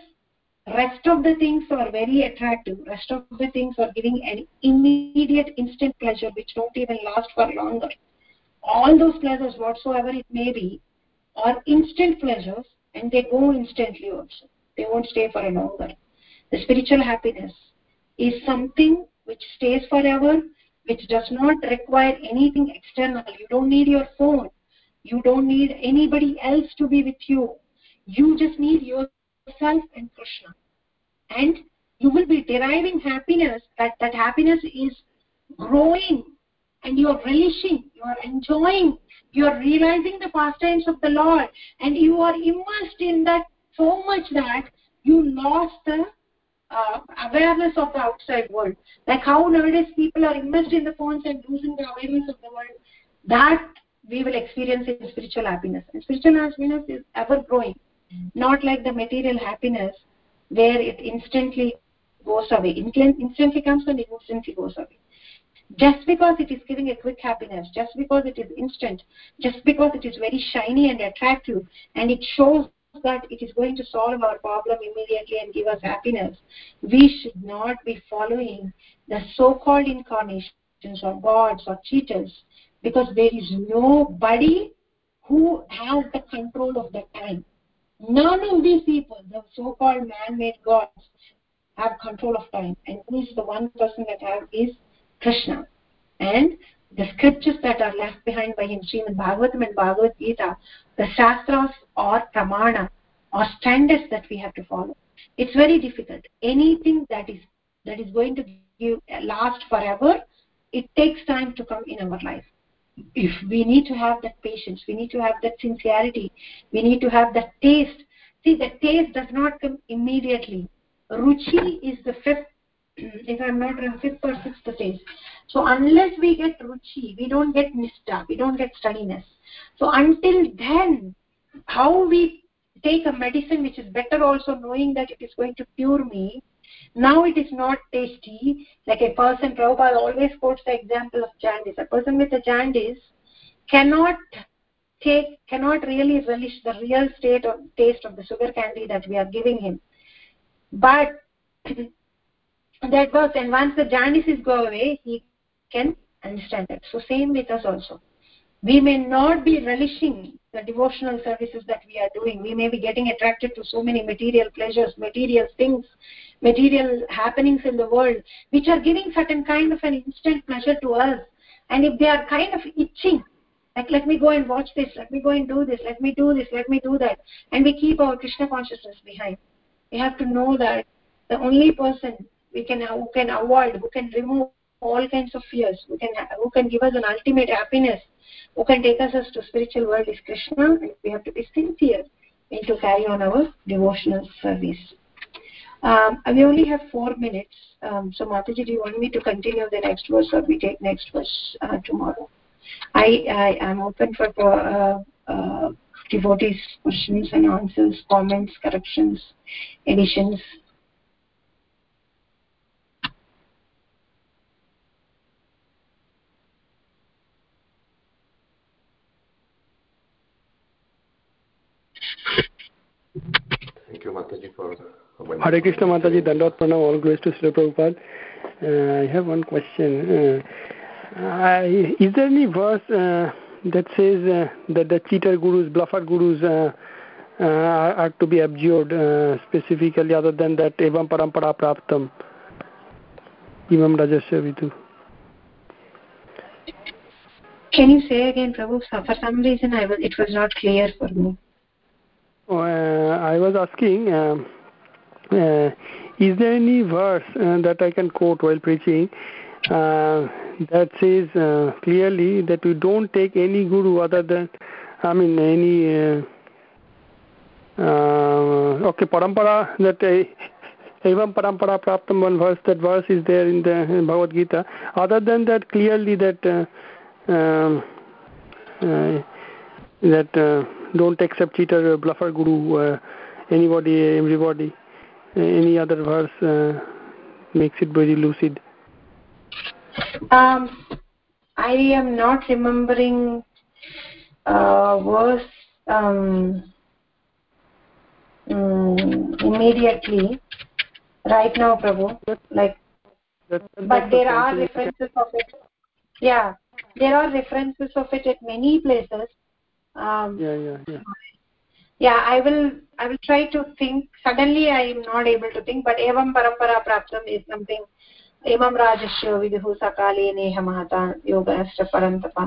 rest of the things are very attractive. Rest of the things are giving an immediate instant pleasure which don't even last for longer. All those pleasures whatsoever it may be are instant pleasures and they go instantly also. They won't stay for a longer the spiritual happiness is something which stays forever which does not require anything external. You don't need your phone. You don't need anybody else to be with you. You just need yourself and krishna and you will be deriving happiness. That that happiness is growing and you are relishing you are enjoying you are realizing the pastimes of the lord. And you are immersed in that so much that you lost the uh, awareness of the outside world. Like how nowadays people are immersed in the phones and losing the awareness of the world. That we will experience in spiritual happiness. And spiritual happiness is ever growing not like the material happiness where it instantly goes away. Instantly comes and instantly goes away. Just because it is giving a quick happiness just because it is instant just because it is very shiny and attractive and it shows that it is going to solve our problem immediately and give us happiness we should not be following the so called incarnations or gods or cheaters because there is nobody who has the control of the time none of these people the so called man made gods have control of time. And who is the one person that have is krishna. And the scriptures that are left behind by him Srimad Bhagavatam and Bhagavad Gita the shastras or pramana or standards that we have to follow. It's very difficult. Anything that is that is going to give last forever it takes time to come in our life if we need to have that patience we need to have that sincerity we need to have that taste. See the taste does not come immediately. Ruchi is the fifth if i'm not wrong fifth or sixth taste. So unless we get ruchi we don't get nishta we don't get steadiness so until then how we take a medicine which is better also knowing that it is going to cure me now it is not tasty. Like a person Prabhupada always quotes the example of jaundice a person with a jaundice cannot take cannot really relish the real state of taste of the sugar candy that we are giving him. But that was and once the jaundices go away he can understand that. so same with us also. We may not be relishing the devotional services that we are doing we may be getting attracted to so many material pleasures material things material happenings in the world which are giving certain kind of an instant pleasure to us. And if they are kind of itching like let me go and watch this let me go and do this let me do this let me do that and we keep our krishna consciousness behind we have to know that the only person we can who can avoid who can remove all kinds of fears. Who can who can give us an ultimate happiness? Who can take us to spiritual world is krishna and we have to be sincere in to carry on our devotional service. Um, we only have four minutes. Um, so mataji do you want me to continue the next verse or we take next verse uh, tomorrow? I i am open for uh, uh, devotees questions and answers comments corrections additions Thank you, Mataji, for Hare Krishna Mataji, Dandavat Pranam, all glories to Srila Prabhupada. Uh, I have one question. Uh, uh, is there any verse uh, that says uh, that the cheater gurus, bluffer gurus uh, are, are to be abjured specifically other than that evam parampara praptam imam rajasya vidu? can you say again prabhu for some reason i was it was not clear for me oh, i was asking um, uh, is there any verse uh, that i can quote while preaching? Uh, that says uh, clearly that we don't take any guru other than i mean any uh, uh, okay parampara that evam parampara praptam one verse that verse is there in the in bhagavad gita. Other than that clearly that um, that don't accept cheater bluffer guru anybody everybody any other verse uh, makes it very lucid? Um, i am not remembering uh, verse um, um, immediately right now prabhu. Like but there are references of it. Yeah there are references of it at many places. Um, yeah yeah yeah yeah i will i will try to think suddenly i am not able to think but evam parampara praptam is something rajasya viduhu sakale neha mahata yoganascha parantapa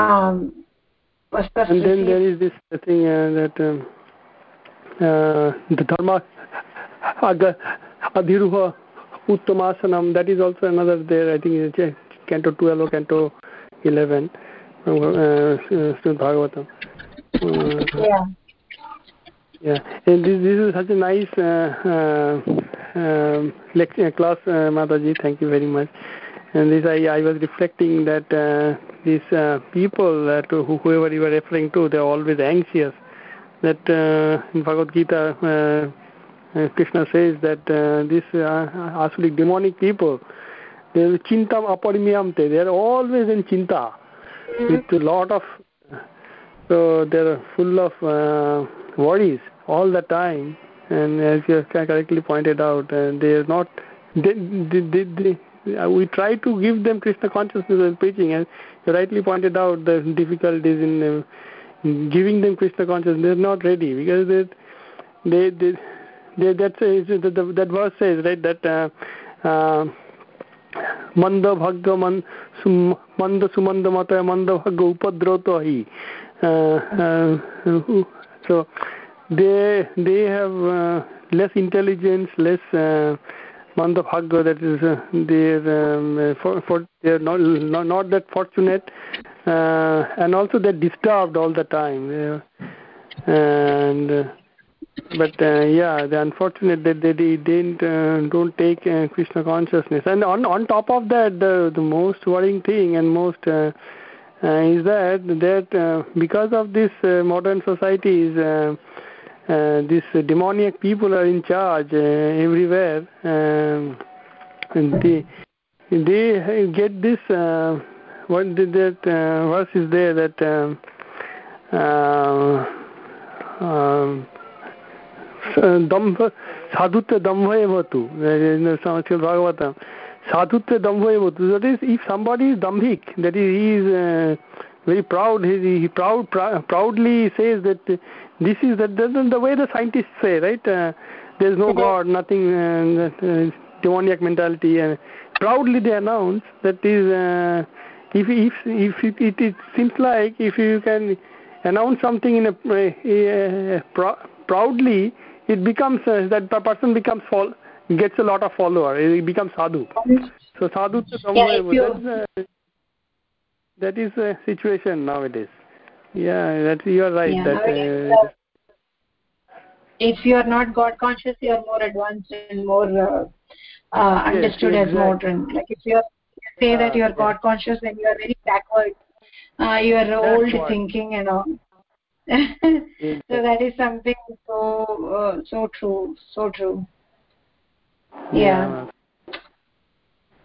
um and then there is this thing uh, that um, uh, the dharma adhiruha uttamasanam that is also another there i think it's canto 12 or canto 11 uh, uh, bhagavatam uh, yeah yeah. And this, this is such a nice uh, uh, um, lecture class uh, mataji. Thank you very much. And this i i was reflecting that uh, these uh, people that whoever you were referring to they're always anxious. That uh, in bhagavad gita uh, uh, krishna says that uh, these uh, asulic demonic people they're chintam aparimyamte. They are always in chinta with a lot of so they're full of uh, worries all the time. And as you correctly pointed out, and they are not. They, they, they, they, uh, we try to give them Krishna consciousness in preaching, and you rightly pointed out the difficulties in uh, giving them Krishna consciousness. They're not ready because they, they, they, they that, that, verse says right that uh, manda bhagga man manda sumanda mata manda bhagga upadroto hi. So they they have uh, less intelligence less uh, that is uh, they're um, for, for they're not, not not that fortunate uh, and also they're disturbed all the time and uh, but uh, yeah the unfortunate that they, they didn't uh, don't take uh, krishna consciousness. And on on top of that the the most worrying thing and most uh, uh, is that that uh, because of this uh, modern societies uh, uh, these demoniac people are in charge uh, everywhere um, and they they get this uh, what did that uh, verse is there that um, uh, um, दम्भ साधुत्व दम्भ एव तु Bhagavatam sadhutva dambha evatu that is if somebody is dambhik that is he is uh, very proud he, he proud pr proudly says that uh, this is that the way the scientists say right? Uh, there is no god nothing uh, uh, demoniac mentality. And proudly they announce that is uh, if if if it, it, it seems like if you can announce something in a, a, a pr proudly it becomes uh, that person becomes fall gets a lot of follower. It becomes sadhu. So sadhutva yeah, uh, that is a situation nowadays. Yeah, that you are right. Yeah, that, uh, if you are not God conscious, you are more advanced and more uh, uh, understood yes, exactly. as modern. Like if you say that you are God conscious, then you are very backward. Uh, you are old what. thinking and all. so that is something so uh, so true, so true. Yeah.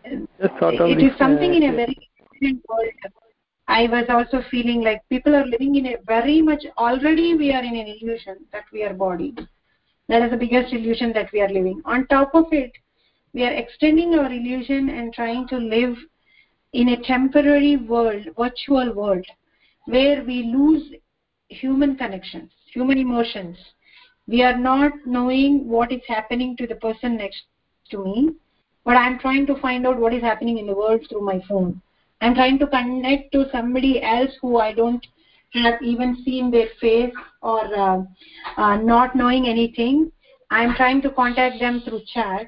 yeah. it is something in a uh, very different world. I was also feeling like people are living in a very much already we are in an illusion that we are body. That is the biggest illusion that we are living. On top of it, we are extending our illusion and trying to live in a temporary world, virtual world, where we lose human connections human emotions we are not knowing what is happening to the person next to me but i'm trying to find out what is happening in the world through my phone i'm trying to connect to somebody else who i don't have even seen their face or uh, uh, not knowing anything. I'm trying to contact them through chat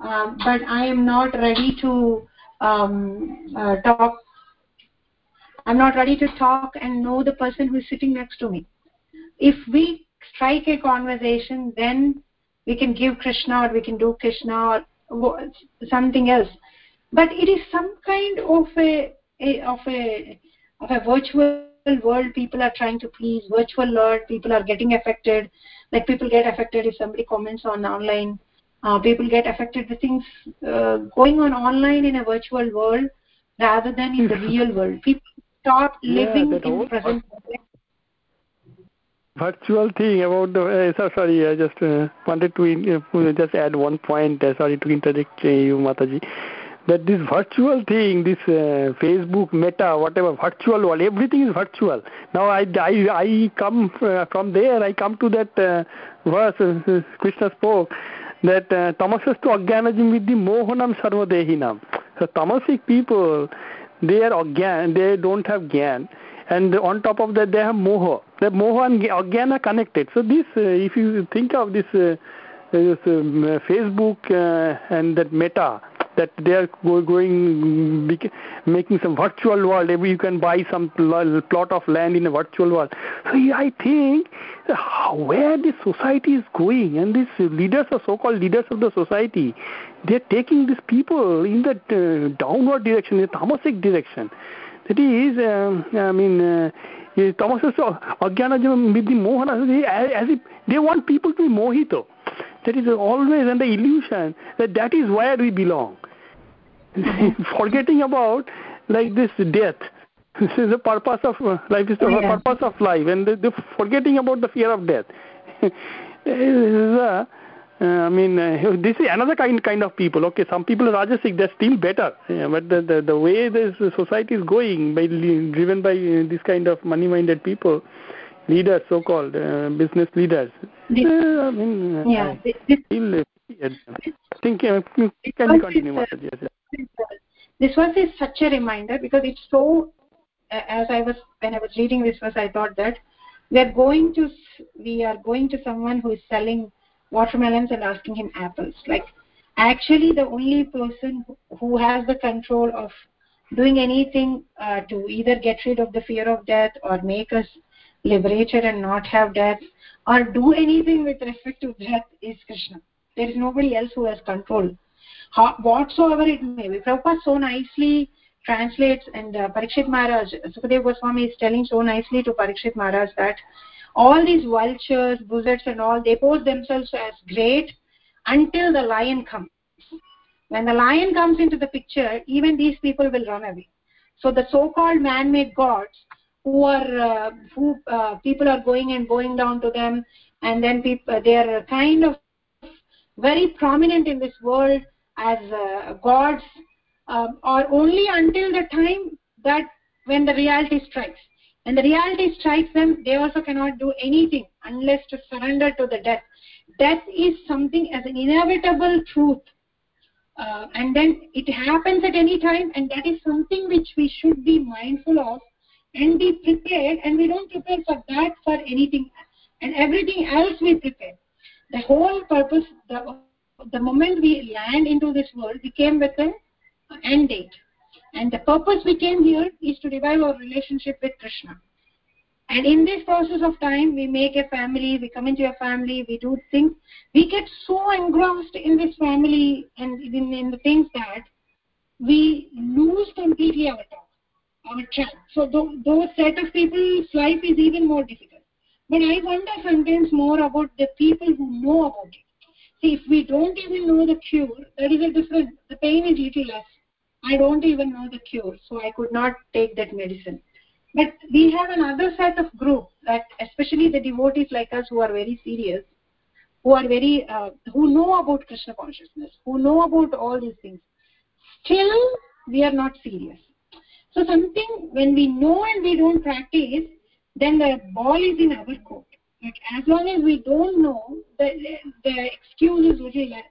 um, but i am not ready to um, uh, talk. I'm not ready to talk and know the person who is sitting next to me. If we strike a conversation then we can give krishna or we can do krishna or something else but it is some kind of a, a of a of a virtual world people are trying to please virtual world people are getting affected. Like people get affected if somebody comments on online. Uh, people get affected the things uh, going on online in a virtual world rather than in the real world. People stop living yeah, in present virtual thing about the uh, so sorry i just uh, wanted to uh, just add one point uh, sorry to interrupt you mataji that this virtual thing this uh, facebook meta whatever virtual world everything is virtual. Now i i, I come uh, from there i come to that uh, verse uh, krishna spoke that uh, tamasastu ajnanajam vidhi mohanam sarvadehinam. So tamasic people they are agyan they don't have gyan. And on top of that they have moha. The moha and agyan are connected. So this uh, if you think of this, uh, this um, facebook uh, and that meta that they are going making some virtual world. Maybe you can buy some plot of land in a virtual world. So i think where this society is going and these leaders are so called leaders of the society they're taking these people in that uh, downward direction in the tamasic direction. That is um, i mean uh, tamasya ajnana vidhi mohana as if they want people to be mohito that is always the illusion that that is where we belong forgetting about like this death this is the purpose of uh, life is the yeah. purpose of life and the, the forgetting about the fear of death This uh, I mean, uh, this is another kind kind of people. Okay, some people are rajasic; they're still better. Yeah, but the, the the way this society is going, by driven by uh, this kind of money-minded people, leaders, so-called uh, business leaders. This, uh, I mean, yeah, this, this, still, I think uh, can we continue, Mataji? Yes, this verse is such a reminder because it's so as i was when i was reading this verse i thought that we are going to we are going to someone who is selling watermelons and asking him apples like actually the only person who has the control of doing anything uh, to either get rid of the fear of death or make us liberated and not have death or do anything with respect to death is krishna there is nobody else who has control how, whatsoever it may be. Prabhupada so nicely translates and uh, Parikshit Maharaj, Sukadeva Goswami is telling so nicely to Parikshit Maharaj that all these vultures, buzzards and all, they pose themselves as great until the lion comes. When the lion comes into the picture, even these people will run away. So the so-called man-made gods, who are uh, who uh, people are going and going down to them, and then people they are kind of very prominent in this world as uh, gods um, or only until the time that when the reality strikes. When the reality strikes them they also cannot do anything unless to surrender to the death. Death is something as an inevitable truth uh, and then it happens at any time and that is something which we should be mindful of and be prepared and we don't prepare for that for anything and everything else we prepare. The whole purpose the the moment we land into this world we came with an end date. And the purpose we came here is to revive our relationship with krishna. And in this process of time we make a family we come into a family we do things. We get so engrossed in this family and in, in the things that we lose completely our talk our so th those set of people's life is even more difficult. But i wonder sometimes more about the people who know about it. See if we don't even know the cure that is a different the pain is little less. I don't even know the cure so i could not take that medicine. But we have another set of group that especially the devotees like us who are very serious who are very uh, who know about krishna consciousness who know about all these things still we are not serious so something when we know and we don't practice then the ball is in our court. Like as long as we don't know the the excuse is less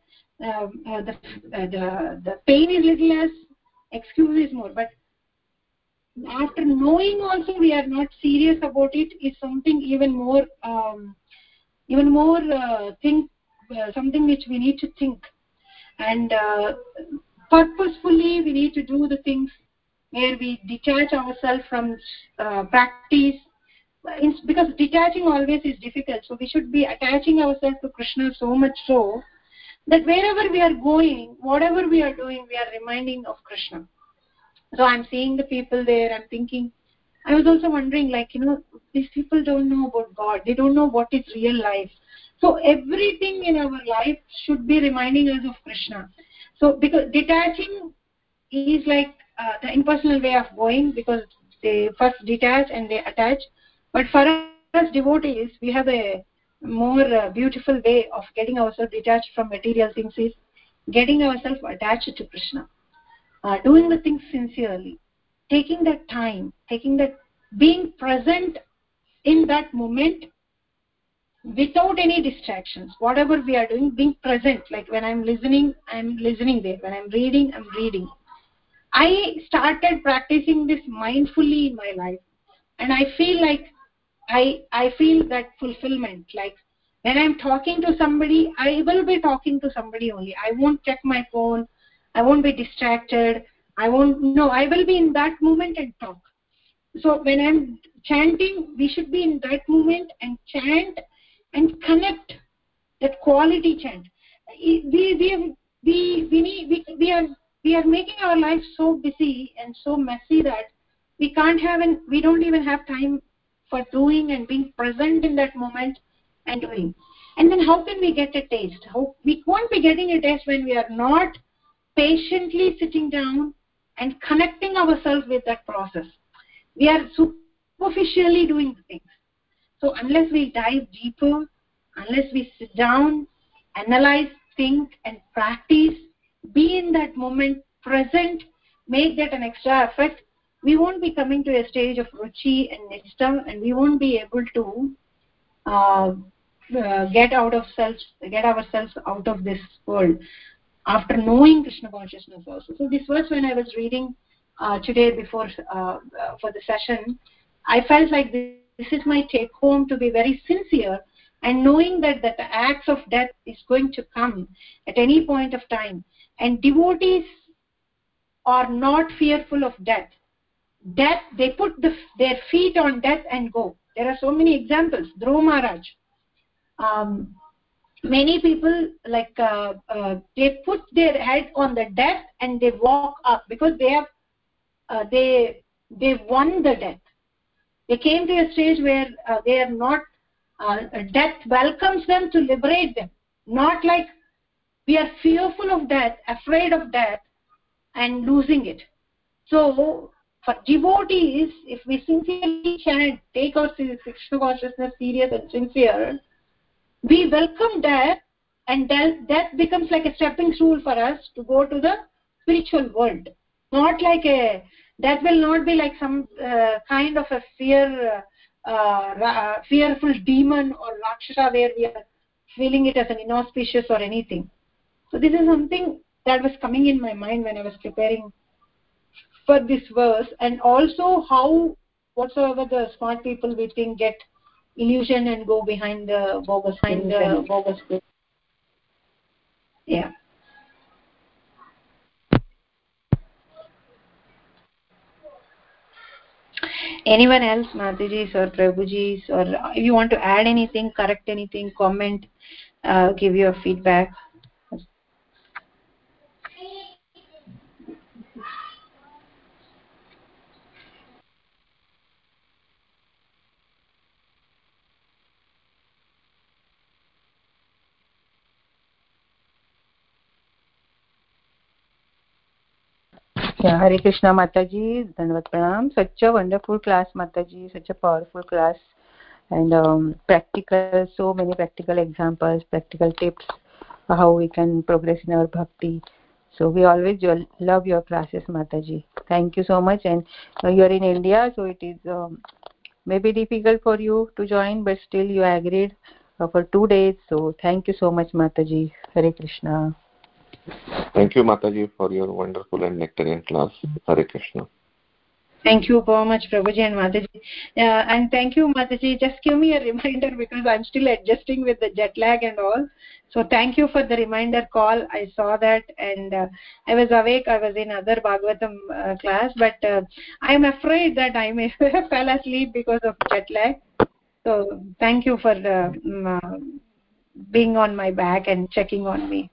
um, uh, the, uh, the the pain is little less excuse is more. But after knowing also we are not serious about it is something even more um, even more uh, think uh, something which we need to think. And uh, purposefully we need to do the things where we detach ourselves from uh, practice. Because detaching always is difficult so we should be attaching ourselves to krishna so much so that wherever we are going whatever we are doing we are reminding of krishna. So i'm seeing the people there i'm thinking i was also wondering like you know these people don't know about god they don't know what is real life. So everything in our life should be reminding us of krishna. So because detaching is like uh, the impersonal way of going because they first detach and they attach. But for us devotees we have a more uh, beautiful way of getting ourselves detached from material things is getting ourselves attached to krishna. Uh, doing the things sincerely taking that time taking that being present in that moment without any distractions. Whatever we are doing being present. Like when i'm listening i'm listening there. When i'm reading i'm reading i started practicing this mindfully in my life. And i feel like i i feel that fulfillment. Like when i'm talking to somebody i will be talking to somebody only. I won't check my phone. I won't be distracted. I won't no i will be in that moment and talk. So when i'm chanting we should be in that moment and chant and connect that quality chant. We we we we need we, we are we are making our life so busy and so messy that we can't have and we don't even have time for doing and being present in that moment and doing. And then how can we get a taste? How we won't be getting a taste when we are not patiently sitting down and connecting ourselves with that process. We are superficially doing things. So unless we dive deeper unless we sit down analyze think and practice be in that moment present make that an extra effort. We won't be coming to a stage of ruchi and nishta and we won't be able to uh, uh, get out of self get ourselves out of this world after knowing krishna consciousness also. So this was when i was reading uh, today before uh, uh, for the session. I felt like this, this is my take home to be very sincere and knowing that that the acts of death is going to come at any point of time and devotees are not fearful of death. Death they put the, their feet on death and go. There are so many examples. Dhruva um, many people like uh, uh, they put their head on the death and they walk up because they have uh, they they won the death. They came to a stage where uh, they are not uh, death welcomes them to liberate them. Not like we are fearful of death afraid of death and losing it. So for devotees if we sincerely chant take our krishna consciousness serious and sincere we welcome death and death becomes like a stepping stool for us to go to the spiritual world. Not like a that will not be like some uh, kind of a fear uh, uh, fearful demon or rakshasa where we are feeling it as an inauspicious or anything so this is something that was coming in my mind when i was preparing for this verse and also how whatsoever the smart people we think get illusion and go behind the bogus behind the bogus yeah. Anyone else? Matajis or Prabhujis or if you want to add anything correct anything comment uh, give your feedback. अच्छा। हरे कृष्णा माता जी धन्यवाद प्रणाम। सच a wonderful class Mata ji such a powerful class and practical so many practical examples practical tips how we can progress in our bhakti so we always love your classes Mata ji thank you so much and you are in India so it is may be difficult for you to join but still you agreed for two days so thank you so much Mata ji Hare Krishna Thank you, Mataji, for your wonderful and nectarian class. Hare Krishna. Thank you so much, Prabhuji and Mataji. Uh, and thank you, Mataji. Just give me a reminder because I'm still adjusting with the jet lag and all. So thank you for the reminder call. I saw that and uh, I was awake. I was in other Bhagavatam uh, class, but uh, I'm afraid that I may fell asleep because of jet lag. So thank you for um, being on my back and checking on me.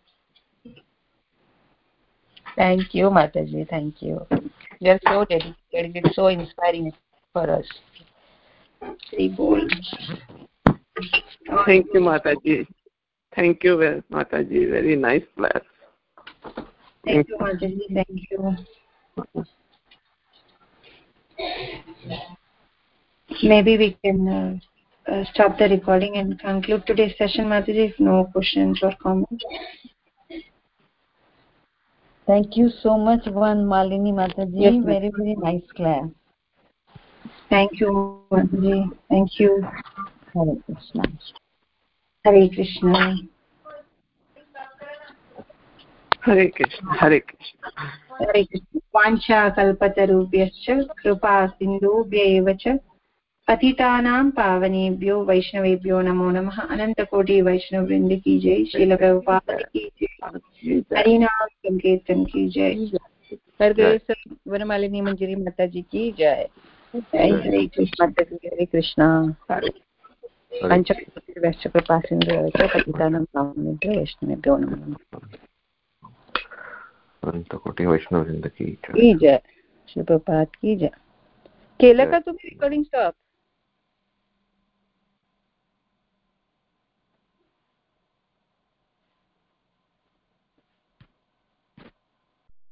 Thank you, Mataji. Thank you. You are so dedicated. It's so inspiring for us. Thank you, Mataji. Thank you, Mataji. Very nice class. Thank you, Mataji. Thank you. Maybe we can uh, uh, stop the recording and conclude today's session, Mataji, if no questions or comments thank you so much Vanamalini mataji. Yes, very very nice class. Thank you mataji thank you. Hare krishna. Hare krishna. Hare Krishna. Hare Krishna. हरे कृष्ण वाञ्छा कल्पतरुभ्यश्च कृपा सिन्धुभ्य एव च पतितानां पावनेभ्यो वैष्णवेभ्यो नमो नमः। अनन्तकोटि वैष्णववृन्द की जय। शीलप्रभुपाद की जय। हरिनाम संकीर्तन की जय। वनमालिनी मंजरी माता जी की जय। जय हरे कृष्ण। हरे कृष्ण। पञ्चकृपा कृपासिन्धु च पतितानां पावनेभ्यो वैष्णवेभ्यो नमो नमः। अनंतकोटी वैष्णव की जय। श्री की जय। केलं का तुम्ही रेकॉर्डिंग स्टॉप